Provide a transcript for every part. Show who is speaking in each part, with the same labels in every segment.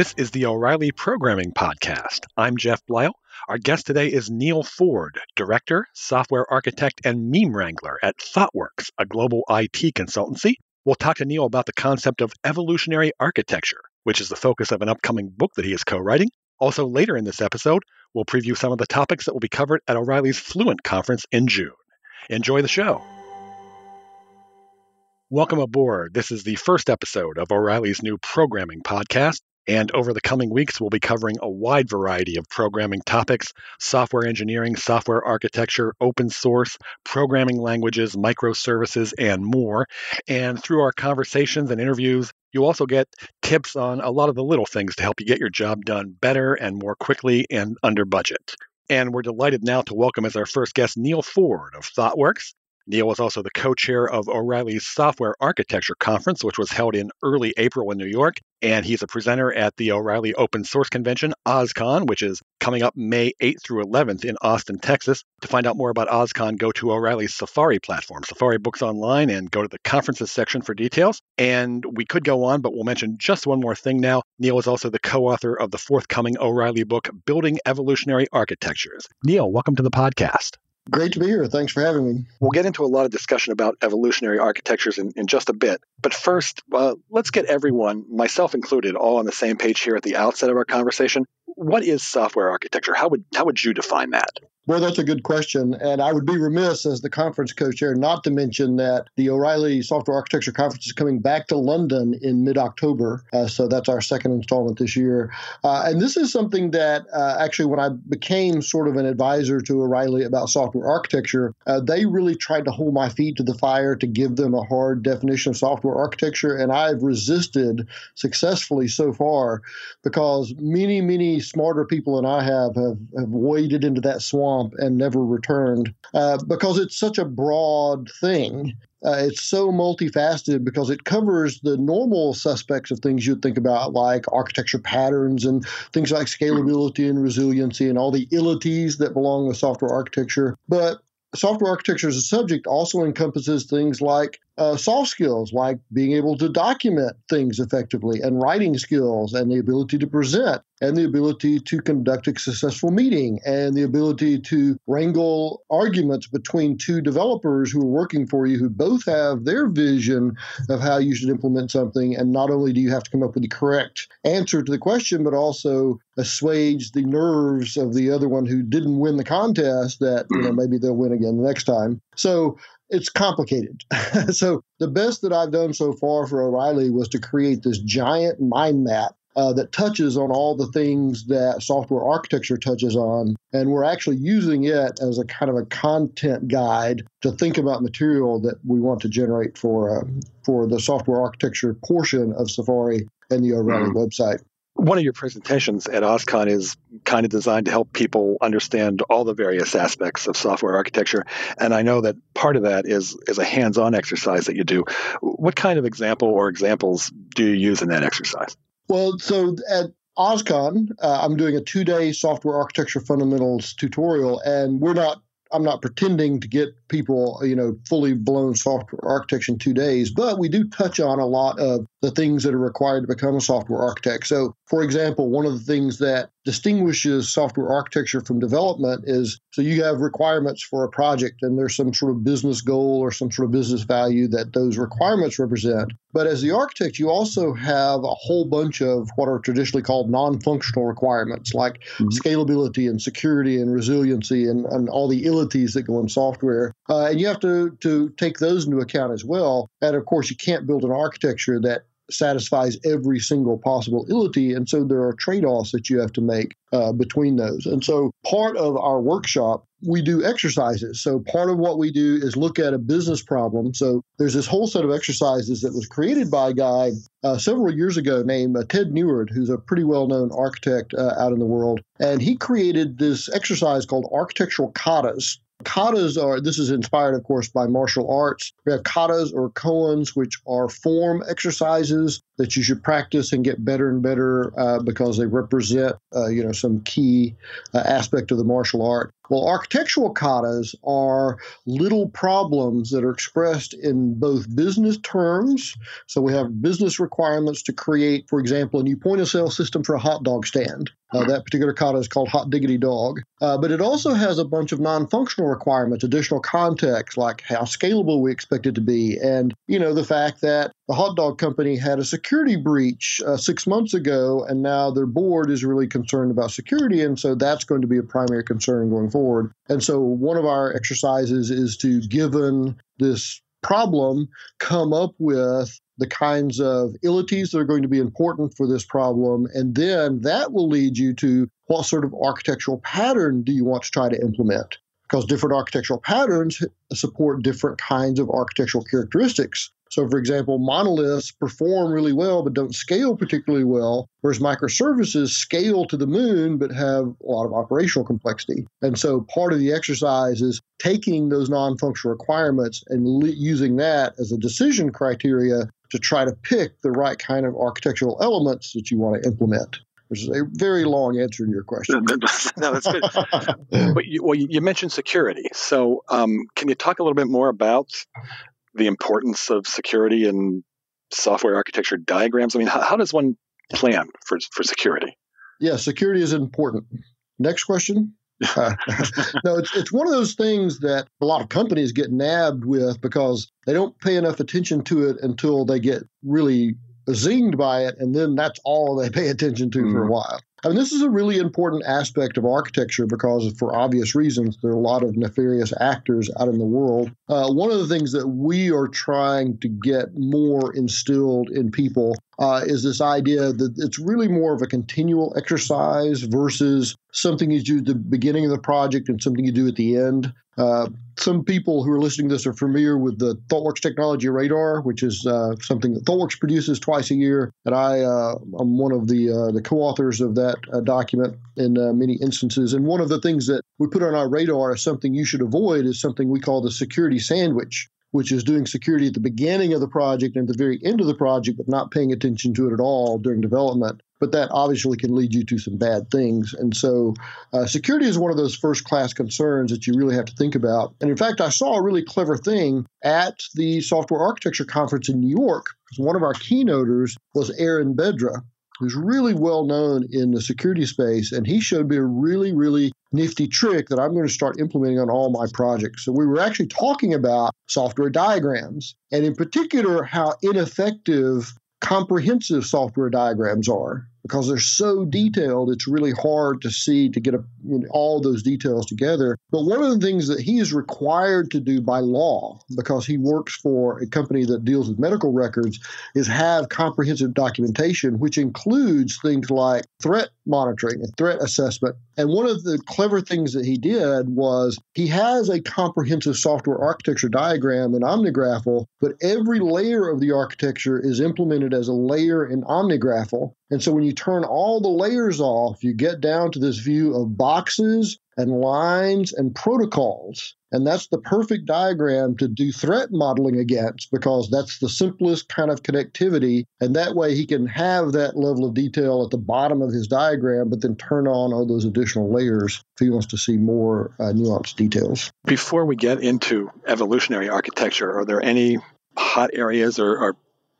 Speaker 1: This is the O'Reilly Programming Podcast. I'm Jeff Bleiel. Our guest today is Neal Ford, Director, Software Architect, and Meme Wrangler at ThoughtWorks, a global IT consultancy. We'll talk to Neal about the concept of evolutionary architecture, which is the focus of an upcoming book that he is co writing. Also, later in this episode, we'll preview some of the topics that will be covered at O'Reilly's Fluent Conference in June. Enjoy the show. Welcome aboard. This is the first episode of O'Reilly's new programming podcast. And over the coming weeks, we'll be covering a wide variety of programming topics software engineering, software architecture, open source, programming languages, microservices, and more. And through our conversations and interviews, you'll also get tips on a lot of the little things to help you get your job done better and more quickly and under budget. And we're delighted now to welcome as our first guest Neal Ford of ThoughtWorks. Neal was also the co chair of O'Reilly's Software Architecture Conference, which was held in early April in New York. And he's a presenter at the O'Reilly Open Source Convention, OSCON, which is coming up May 8th through 11th in Austin, Texas. To find out more about OSCON, go to O'Reilly's Safari platform, Safari Books Online, and go to the conferences section for details. And we could go on, but we'll mention just one more thing now. Neal is also the co author of the forthcoming O'Reilly book, Building Evolutionary Architectures. Neal, welcome to the podcast.
Speaker 2: Great to be here. Thanks for having me.
Speaker 1: We'll get into a lot of discussion about evolutionary architectures in, in just a bit. But first, uh, let's get everyone, myself included, all on the same page here at the outset of our conversation. What is software architecture? How would, how would you define that?
Speaker 2: Well, that's a good question. And I would be remiss as the conference co chair not to mention that the O'Reilly Software Architecture Conference is coming back to London in mid October. Uh, so that's our second installment this year. Uh, and this is something that uh, actually, when I became sort of an advisor to O'Reilly about software architecture, uh, they really tried to hold my feet to the fire to give them a hard definition of software architecture. And I've resisted successfully so far because many, many smarter people than I have have, have waded into that swamp swamp and never returned uh, because it's such a broad thing. Uh, it's so multifaceted because it covers the normal suspects of things you'd think about, like architecture patterns and things like scalability and resiliency and all the ilities that belong with software architecture. But software architecture as a subject also encompasses things like uh, soft skills like being able to document things effectively and writing skills and the ability to present and the ability to conduct a successful meeting and the ability to wrangle arguments between two developers who are working for you who both have their vision of how you should implement something. And not only do you have to come up with the correct answer to the question but also assuage the nerves of the other one who didn't win the contest that you know maybe they'll win again the next time. So it's complicated. so the best that I've done so far for O'Reilly was to create this giant mind map uh, that touches on all the things that software architecture touches on. And we're actually using it as a kind of a content guide to think about material that we want to generate for, uh, for the software architecture portion of Safari and the O'Reilly mm-hmm. website
Speaker 1: one of your presentations at OSCON is kind of designed to help people understand all the various aspects of software architecture. And I know that part of that is, is a hands on exercise that you do. What kind of example or examples do you use in that exercise?
Speaker 2: Well, so at OSCON, uh, I'm doing a two day software architecture fundamentals tutorial, and we're not I'm not pretending to get people, you know, fully blown software architecture in two days, but we do touch on a lot of the things that are required to become a software architect. So, for example, one of the things that distinguishes software architecture from development is so you have requirements for a project and there's some sort of business goal or some sort of business value that those requirements represent. But as the architect, you also have a whole bunch of what are traditionally called non functional requirements like mm-hmm. scalability and security and resiliency and, and all the ilities that go in software. Uh, and you have to, to take those into account as well. And of course, you can't build an architecture that satisfies every single possible ility. And so there are trade offs that you have to make uh, between those. And so part of our workshop, we do exercises. So part of what we do is look at a business problem. So there's this whole set of exercises that was created by a guy uh, several years ago named uh, Ted Neward, who's a pretty well known architect uh, out in the world. And he created this exercise called architectural katas. Katas are, this is inspired, of course, by martial arts. We have katas or koans, which are form exercises that you should practice and get better and better uh, because they represent, uh, you know, some key uh, aspect of the martial art. Well, architectural katas are little problems that are expressed in both business terms. So we have business requirements to create, for example, a new point of sale system for a hot dog stand. Uh, that particular kata is called Hot Diggity Dog. Uh, but it also has a bunch of non functional requirements, additional context, like how scalable we expect it to be. And, you know, the fact that the hot dog company had a security breach uh, six months ago, and now their board is really concerned about security. And so that's going to be a primary concern going forward. And so one of our exercises is to, given this problem, come up with the kinds of ilities that are going to be important for this problem. And then that will lead you to what sort of architectural pattern do you want to try to implement? Because different architectural patterns support different kinds of architectural characteristics. So, for example, monoliths perform really well but don't scale particularly well, whereas microservices scale to the moon but have a lot of operational complexity. And so, part of the exercise is taking those non functional requirements and using that as a decision criteria to try to pick the right kind of architectural elements that you want to implement which is a very long answer to your question.
Speaker 1: no, that's good. but you, well, you mentioned security. So, um, can you talk a little bit more about the importance of security in software architecture diagrams? I mean, how, how does one plan for, for security?
Speaker 2: Yeah, security is important. Next question. Uh, no, it's it's one of those things that a lot of companies get nabbed with because they don't pay enough attention to it until they get really zinged by it, and then that's all they pay attention to mm. for a mm-hmm. while. I mean, this is a really important aspect of architecture because, for obvious reasons, there are a lot of nefarious actors out in the world. Uh, one of the things that we are trying to get more instilled in people uh, is this idea that it's really more of a continual exercise versus something you do at the beginning of the project and something you do at the end. Uh, some people who are listening to this are familiar with the ThoughtWorks Technology Radar, which is uh, something that ThoughtWorks produces twice a year, and I uh, am one of the uh, the co-authors of that uh, document in uh, many instances. And one of the things that we put on our radar as something you should avoid is something we call the security sandwich which is doing security at the beginning of the project and at the very end of the project, but not paying attention to it at all during development. But that obviously can lead you to some bad things. And so, uh, security is one of those first class concerns that you really have to think about. And in fact, I saw a really clever thing at the Software Architecture Conference in New York. One of our keynoters was Aaron Bedra, who's really well known in the security space, and he showed me a really, really nifty trick that I'm going to start implementing on all my projects. So we were actually talking about software diagrams, and in particular, how ineffective comprehensive software diagrams are because they're so detailed, it's really hard to see to get a, you know, all those details together. But one of the things that he is required to do by law, because he works for a company that deals with medical records, is have comprehensive documentation, which includes things like threat monitoring and threat assessment. And one of the clever things that he did was he has a comprehensive software architecture diagram in OmniGraffle, but every layer of the architecture is implemented as a layer in OmniGraffle. And so when you turn all the layers off, you get down to this view of boxes and lines and protocols. And that's the perfect diagram to do threat modeling against because that's the simplest kind of connectivity. And that way he can have that level of detail at the bottom of his diagram, but then turn on all those additional layers if he wants to see more uh, nuanced details.
Speaker 1: Before we get into evolutionary architecture, are there any hot areas or, or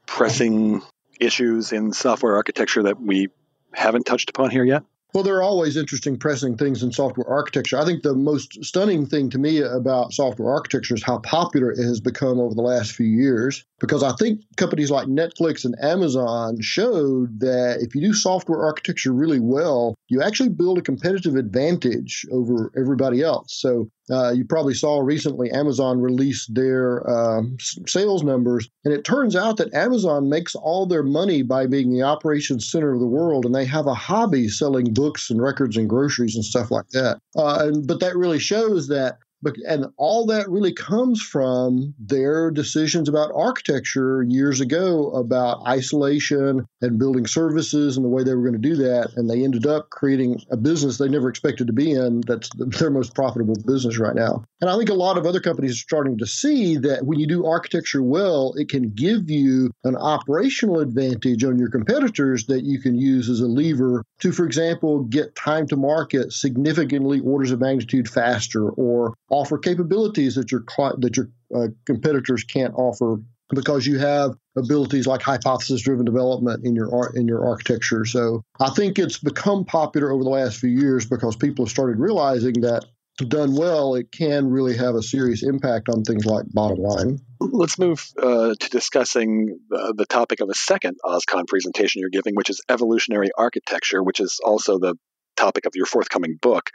Speaker 1: pressing issues in software architecture that we haven't touched upon here yet?
Speaker 2: Well, there are always interesting, pressing things in software architecture. I think the most stunning thing to me about software architecture is how popular it has become over the last few years. Because I think companies like Netflix and Amazon showed that if you do software architecture really well, you actually build a competitive advantage over everybody else. So uh, you probably saw recently Amazon released their uh, sales numbers, and it turns out that Amazon makes all their money by being the operations center of the world, and they have a hobby selling books and records and groceries and stuff like that. Uh, and, but that really shows that But, and all that really comes from their decisions about architecture years ago about isolation and building services and the way they were going to do that. And they ended up creating a business they never expected to be in that's their most profitable business right now. And I think a lot of other companies are starting to see that when you do architecture well, it can give you an operational advantage on your competitors that you can use as a lever to, for example, get time to market significantly orders of magnitude faster or offer capabilities that your that your uh, competitors can't offer because you have abilities like hypothesis driven development in your in your architecture. So I think it's become popular over the last few years because people have started realizing that done well, it can really have a serious impact on things like bottom line.
Speaker 1: Let's move uh, to discussing the, the topic of a second OSCON presentation you're giving, which is evolutionary architecture, which is also the topic of your forthcoming book.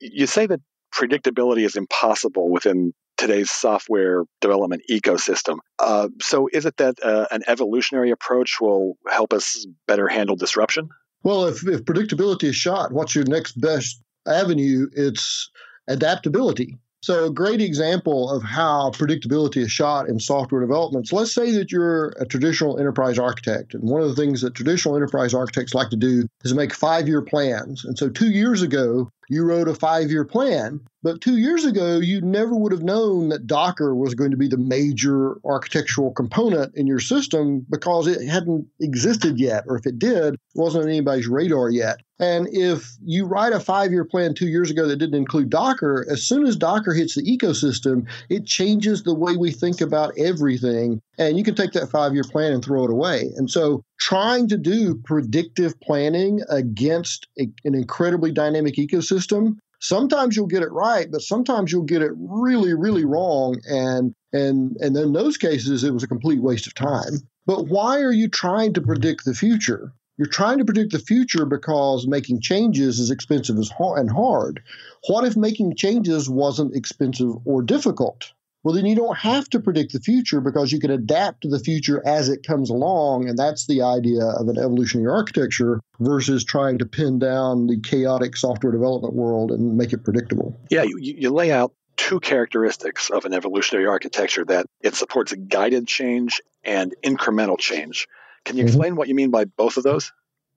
Speaker 1: You say that predictability is impossible within today's software development ecosystem. Uh, so, is it that uh, an evolutionary approach will help us better handle disruption?
Speaker 2: Well, if, if predictability is shot, what's your next best avenue? It's adaptability. So, a great example of how predictability is shot in software development. So let's say that you're a traditional enterprise architect. And one of the things that traditional enterprise architects like to do is make five year plans. And so, two years ago, you wrote a five year plan. But two years ago, you never would have known that Docker was going to be the major architectural component in your system because it hadn't existed yet, or if it did, it wasn't on anybody's radar yet. And if you write a five year plan two years ago that didn't include Docker, as soon as Docker hits the ecosystem, it changes the way we think about everything. And you can take that five year plan and throw it away. And so trying to do predictive planning against a, an incredibly dynamic ecosystem sometimes you'll get it right but sometimes you'll get it really really wrong and and and in those cases it was a complete waste of time. But why are you trying to predict the future? You're trying to predict the future because making changes is expensive and hard. What if making changes wasn't expensive or difficult well, then you don't have to predict the future because you can adapt to the future as it comes along. And that's the idea of an evolutionary architecture versus trying to pin down the chaotic software development world and make it predictable.
Speaker 1: Yeah, you, you lay out two characteristics of an evolutionary architecture that it supports guided change and incremental change. Can you mm-hmm. explain mm-hmm. what you mean by both of those?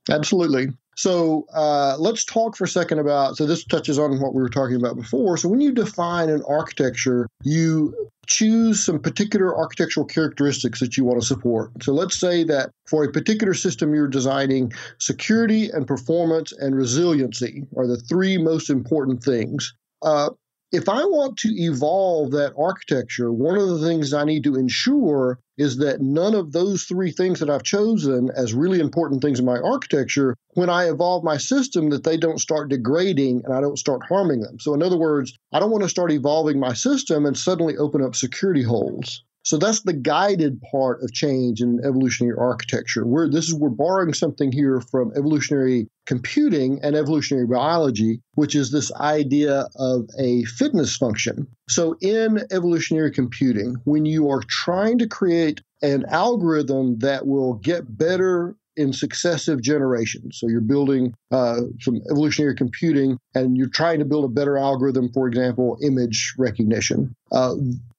Speaker 2: Absolutely. So uh, let's talk for a second about. So this touches on what we were talking about before. So when you define an architecture, you choose some particular architectural characteristics that you want to support. So let's say that for a particular system you're designing, security and performance and resiliency are the three most important things. Uh, if I want to evolve that architecture, one of the things I need to ensure is that none of those three things that I've chosen as really important things in my architecture, when I evolve my system, that they don't start degrading and I don't start harming them. So, in other words, I don't want to start evolving my system and suddenly open up security holes. So that's the guided part of change in evolutionary architecture. We're, this is we're borrowing something here from evolutionary computing and evolutionary biology, which is this idea of a fitness function. So in evolutionary computing, when you are trying to create an algorithm that will get better in successive generations. So you're building uh, some evolutionary computing and you're trying to build a better algorithm, for example, image recognition. Uh,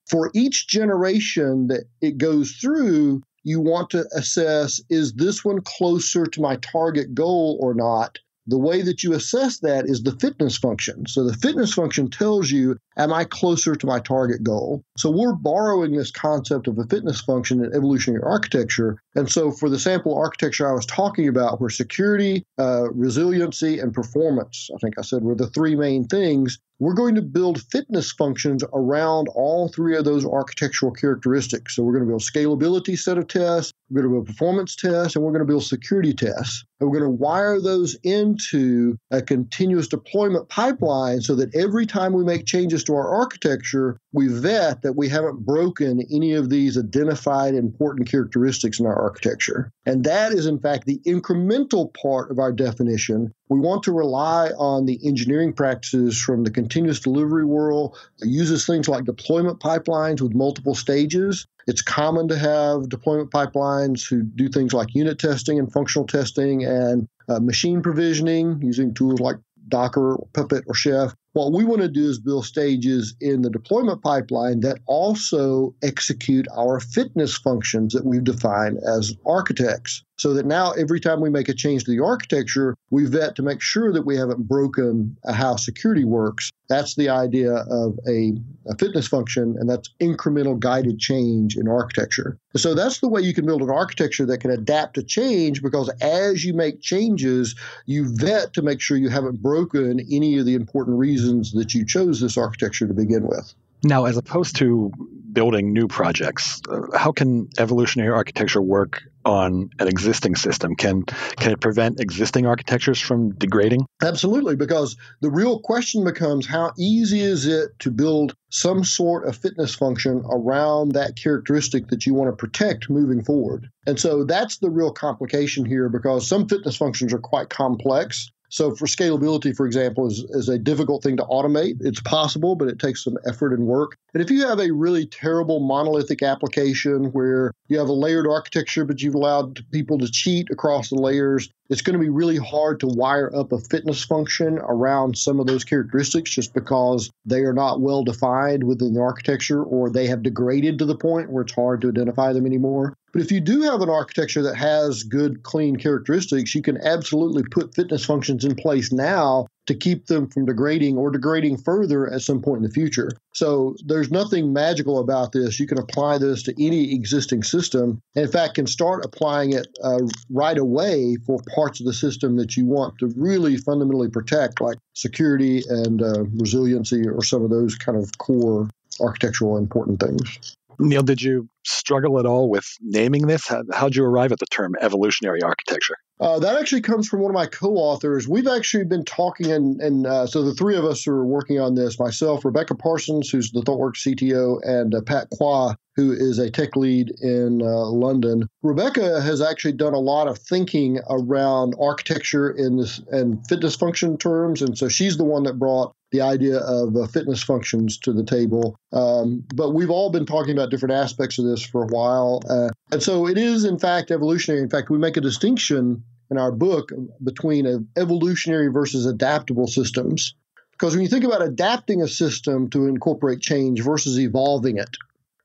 Speaker 2: for each generation that it goes through, you want to assess is this one closer to my target goal or not? The way that you assess that is the fitness function. So the fitness function tells you, am I closer to my target goal? So we're borrowing this concept of a fitness function in evolutionary architecture. And so for the sample architecture I was talking about, where security, uh, resiliency, and performance, I think I said were the three main things, we're going to build fitness functions around all three of those architectural characteristics. So we're going to build scalability set of tests, we're going to build performance tests, and we're going to build security tests. And we're going to wire those into a continuous deployment pipeline so that every time we make changes to our architecture, we vet that we haven't broken any of these identified important characteristics in our architecture. And that is, in fact, the incremental part of our definition. We want to rely on the engineering practices from the continuous delivery world, it uses things like deployment pipelines with multiple stages. It's common to have deployment pipelines who do things like unit testing and functional testing and uh, machine provisioning using tools like Docker, Puppet, or Chef. What we want to do is build stages in the deployment pipeline that also execute our fitness functions that we've defined as architects. So that now every time we make a change to the architecture, we vet to make sure that we haven't broken uh, how security works. That's the idea of a, a fitness function, and that's incremental guided change in architecture. So that's the way you can build an architecture that can adapt to change because as you make changes, you vet to make sure you haven't broken any of the important reasons that you chose this architecture to begin with.
Speaker 1: Now, as opposed to building new projects, uh, how can evolutionary architecture work on an existing system? Can can it prevent existing architectures from degrading?
Speaker 2: Absolutely, because the real question becomes how easy is it to build some sort of fitness function around that characteristic that you want to protect moving forward. And so that's the real complication here because some fitness functions are quite complex so, for scalability, for example, is, is a difficult thing to automate. It's possible, but it takes some effort and work. And if you have a really terrible monolithic application where you have a layered architecture, but you've allowed people to cheat across the layers, it's going to be really hard to wire up a fitness function around some of those characteristics just because they are not well defined within the architecture or they have degraded to the point where it's hard to identify them anymore. But if you do have an architecture that has good, clean characteristics, you can absolutely put fitness functions in place now to keep them from degrading or degrading further at some point in the future. So there's nothing magical about this. You can apply this to any existing system. And in fact, can start applying it uh, right away for parts of the system that you want to really fundamentally protect, like security and uh, resiliency or some of those kind of core architectural important things.
Speaker 1: Neal, did you struggle at all with naming this? How, how'd you arrive at the term evolutionary architecture?
Speaker 2: Uh, that actually comes from one of my co-authors. We've actually been talking, and, and uh, so the three of us are working on this. Myself, Rebecca Parsons, who's the ThoughtWorks CTO, and uh, Pat Kua, who is a tech lead in uh, London. Rebecca has actually done a lot of thinking around architecture in this and fitness function terms, and so she's the one that brought the idea of uh, fitness functions to the table. Um, but we've all been talking about different aspects of this for a while. Uh, and so it is, in fact, evolutionary. In fact, we make a distinction in our book between evolutionary versus adaptable systems. Because when you think about adapting a system to incorporate change versus evolving it,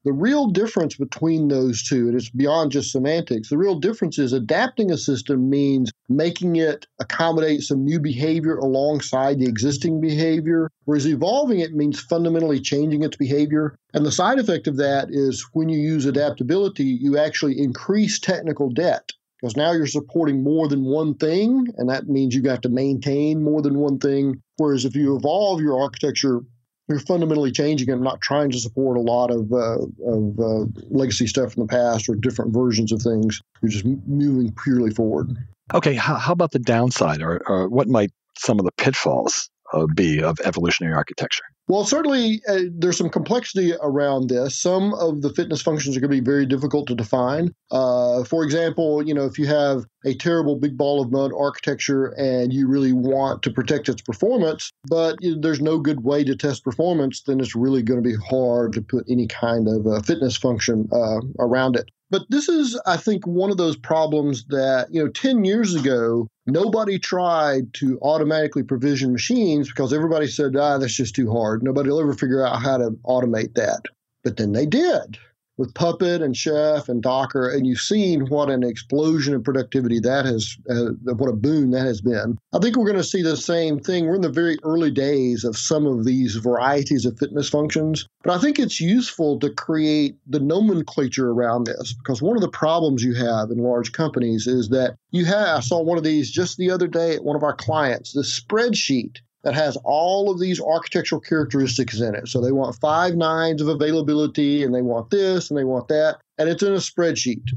Speaker 2: the real difference between those two, and it's beyond just semantics, the real difference is adapting a system means making it accommodate some new behavior alongside the existing behavior, whereas evolving it means fundamentally changing its behavior. And the side effect of that is when you use adaptability, you actually increase technical debt because now you're supporting more than one thing, and that means you have to maintain more than one thing. Whereas if you evolve your architecture you're fundamentally changing it, not trying to support a lot of, uh, of uh, legacy stuff from the past or different versions of things. You're just moving purely forward.
Speaker 1: Okay, how, how about the downside, or, or what might some of the pitfalls uh, be of evolutionary architecture?
Speaker 2: Well, certainly uh, there's some complexity around this. Some of the fitness functions are going to be very difficult to define. Uh, for example, you know, if you have a terrible big ball of mud architecture and you really want to protect its performance, but you know, there's no good way to test performance, then it's really going to be hard to put any kind of uh, fitness function uh, around it. But this is, I think, one of those problems that, you know, 10 years ago, nobody tried to automatically provision machines because everybody said, ah, that's just too hard. Nobody will ever figure out how to automate that. But then they did with Puppet and Chef and Docker, and you've seen what an explosion of productivity that has, uh, what a boon that has been. I think we're going to see the same thing. We're in the very early days of some of these varieties of fitness functions, but I think it's useful to create the nomenclature around this because one of the problems you have in large companies is that you have, I saw one of these just the other day at one of our clients, the spreadsheet that has all of these architectural characteristics in it. So they want five nines of availability and they want this and they want that. And it's in a spreadsheet.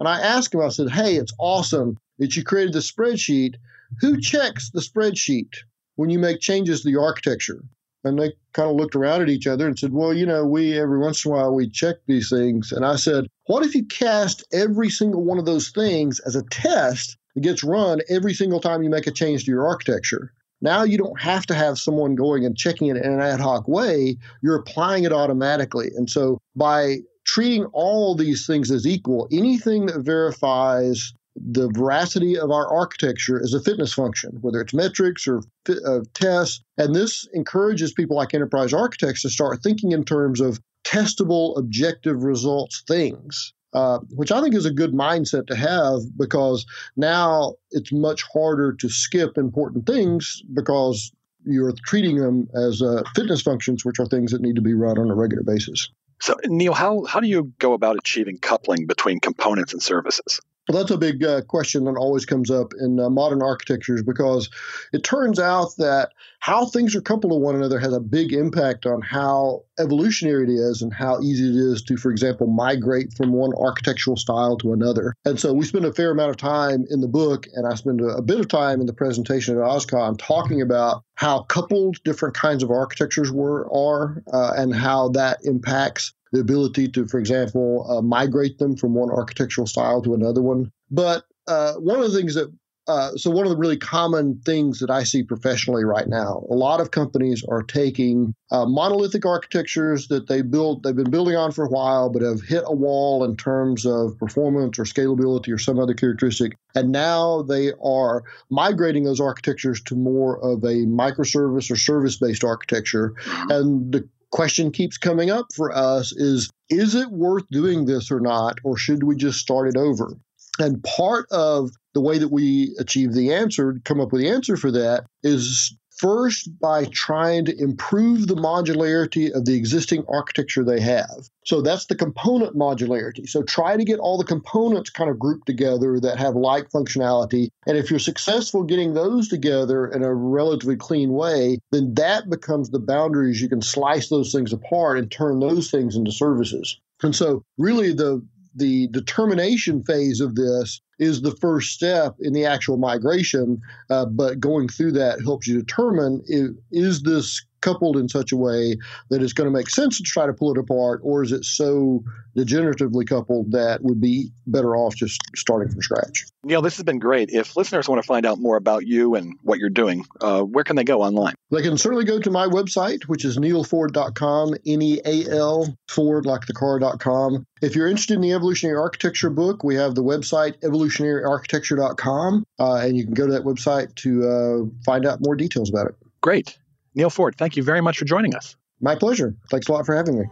Speaker 2: And I asked him, I said, Hey, it's awesome that you created the spreadsheet. Who checks the spreadsheet when you make changes to the architecture? And they kind of looked around at each other and said, Well, you know, we every once in a while we check these things. And I said, What if you cast every single one of those things as a test that gets run every single time you make a change to your architecture? Now you don't have to have someone going and checking it in an ad hoc way. You're applying it automatically. And so by treating all these things as equal, anything that verifies the veracity of our architecture is a fitness function, whether it's metrics or uh, tests. And this encourages people like enterprise architects to start thinking in terms of testable, objective results things. Uh, which I think is a good mindset to have because now it's much harder to skip important things because you're treating them as uh, fitness functions, which are things that need to be run on a regular basis.
Speaker 1: So, Neal, how, how do you go about achieving coupling between components and services?
Speaker 2: Well, that's a big uh, question that always comes up in uh, modern architectures because it turns out that how things are coupled to one another has a big impact on how evolutionary it is and how easy it is to, for example, migrate from one architectural style to another. And so we spend a fair amount of time in the book, and I spend a, a bit of time in the presentation at OSCON talking about how coupled different kinds of architectures were are uh, and how that impacts the ability to, for example, uh, migrate them from one architectural style to another one. But uh, one of the things that uh, so one of the really common things that I see professionally right now, a lot of companies are taking uh, monolithic architectures that they built, they've been building on for a while, but have hit a wall in terms of performance or scalability or some other characteristic, and now they are migrating those architectures to more of a microservice or service-based architecture, mm-hmm. and the question keeps coming up for us is is it worth doing this or not, or should we just start it over? And part of the way that we achieve the answer, come up with the answer for that, is first by trying to improve the modularity of the existing architecture they have. So that's the component modularity. So try to get all the components kind of grouped together that have like functionality. And if you're successful getting those together in a relatively clean way, then that becomes the boundaries. You can slice those things apart and turn those things into services. And so, really, the the determination phase of this is the first step in the actual migration. Uh, but going through that helps you determine is, is this coupled in such a way that it's going to make sense to try to pull it apart, or is it so degeneratively coupled that would be better off just starting from scratch?
Speaker 1: Neal, this has been great. If listeners want to find out more about you and what you're doing, uh, where can they go online?
Speaker 2: They can certainly go to my website, which is nealford.com, N E A L, Ford, like the car.com. If you're interested in the evolutionary architecture book, we have the website evolutionaryarchitecture.com, uh, and you can go to that website to uh, find out more details about it.
Speaker 1: Great. Neal Ford, thank you very much for joining us.
Speaker 2: My pleasure. Thanks a lot for having me.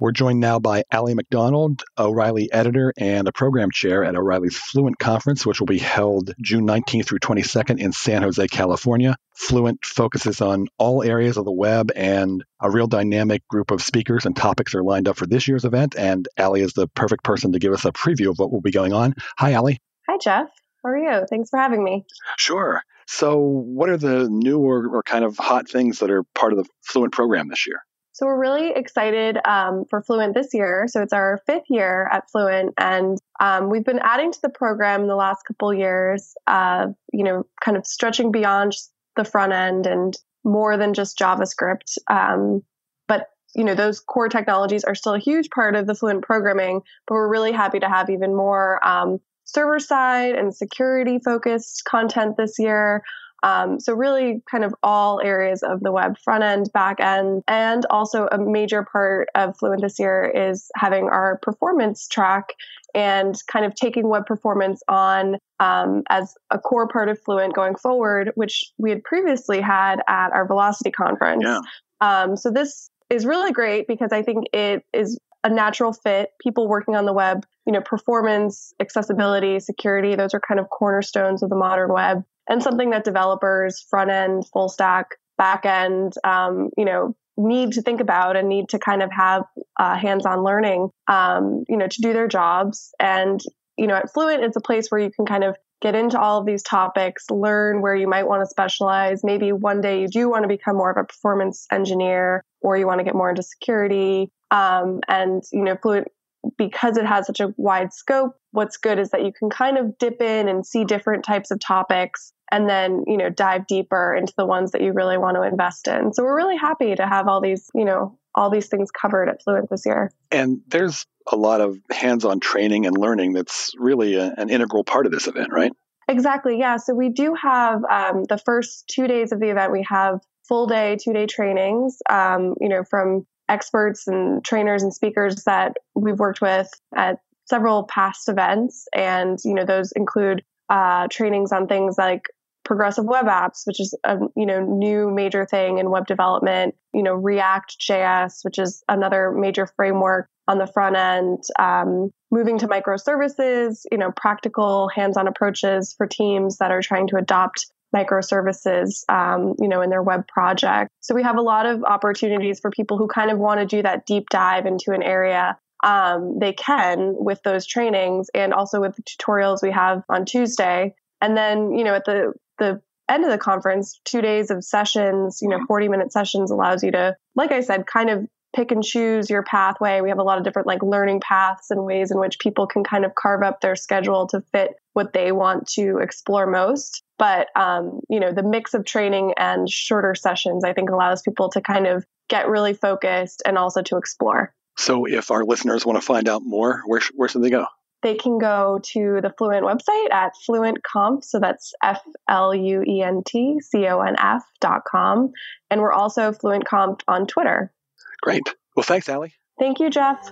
Speaker 1: We're joined now by Allie McDonald, O'Reilly editor and a program chair at O'Reilly's Fluent Conference, which will be held June 19th through 22nd in San Jose, California. Fluent focuses on all areas of the web, and a real dynamic group of speakers and topics are lined up for this year's event. And Allie is the perfect person to give us a preview of what will be going on. Hi, Allie.
Speaker 3: Hi, Jeff. How are you? Thanks for having me.
Speaker 1: Sure. So, what are the new or, or kind of hot things that are part of the Fluent program this year?
Speaker 3: So, we're really excited um, for Fluent this year. So, it's our fifth year at Fluent, and um, we've been adding to the program in the last couple years, uh, you know, kind of stretching beyond the front end and more than just JavaScript. Um, but you know those core technologies are still a huge part of the fluent programming but we're really happy to have even more um, server side and security focused content this year. Um, so really kind of all areas of the web front end, back end, and also a major part of Fluent this year is having our performance track and kind of taking web performance on um, as a core part of Fluent going forward, which we had previously had at our Velocity conference. Yeah. Um, so this is really great because I think it is a natural fit. People working on the web, you know, performance, accessibility, security, those are kind of cornerstones of the modern web and something that developers, front end, full stack, back end, um, you know, need to think about and need to kind of have uh, hands-on learning, um, you know, to do their jobs. And you know, at Fluent, it's a place where you can kind of get into all of these topics, learn where you might want to specialize. Maybe one day you do want to become more of a performance engineer, or you want to get more into security. Um, and you know, Fluent because it has such a wide scope, what's good is that you can kind of dip in and see different types of topics and then, you know, dive deeper into the ones that you really want to invest in. So we're really happy to have all these, you know, all these things covered at Fluent this year.
Speaker 1: And there's a lot of hands-on training and learning that's really a, an integral part of this event, right?
Speaker 3: Exactly. Yeah. So we do have um, the first two days of the event. We have full day, two day trainings. Um, you know, from experts and trainers and speakers that we've worked with at several past events, and you know those include uh, trainings on things like progressive web apps, which is a you know new major thing in web development. You know React JS, which is another major framework on the front end. Um, moving to microservices, you know practical hands-on approaches for teams that are trying to adopt microservices, um, you know, in their web project. So we have a lot of opportunities for people who kind of want to do that deep dive into an area. Um, they can with those trainings and also with the tutorials we have on Tuesday. And then, you know, at the the end of the conference, two days of sessions, you know, 40 minute sessions allows you to, like I said, kind of pick and choose your pathway. We have a lot of different like learning paths and ways in which people can kind of carve up their schedule to fit what they want to explore most. But um, you know, the mix of training and shorter sessions, I think, allows people to kind of get really focused and also to explore.
Speaker 1: So, if our listeners want to find out more, where where should they go?
Speaker 3: They can go to the Fluent website at fluentconf. So that's F L U E N T C O N F dot com. And we're also Fluent Conf on Twitter.
Speaker 1: Great. Well, thanks, Allie.
Speaker 3: Thank you, Jeff.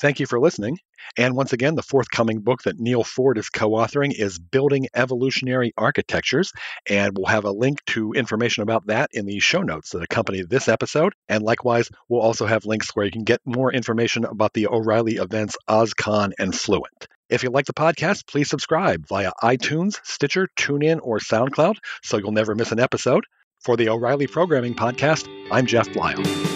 Speaker 1: Thank you for listening. And once again, the forthcoming book that Neal Ford is co authoring is Building Evolutionary Architectures. And we'll have a link to information about that in the show notes that accompany this episode. And likewise, we'll also have links where you can get more information about the O'Reilly events OSCON and Fluent. If you like the podcast, please subscribe via iTunes, Stitcher, TuneIn, or SoundCloud so you'll never miss an episode. For the O'Reilly Programming Podcast, I'm Jeff Bleiel.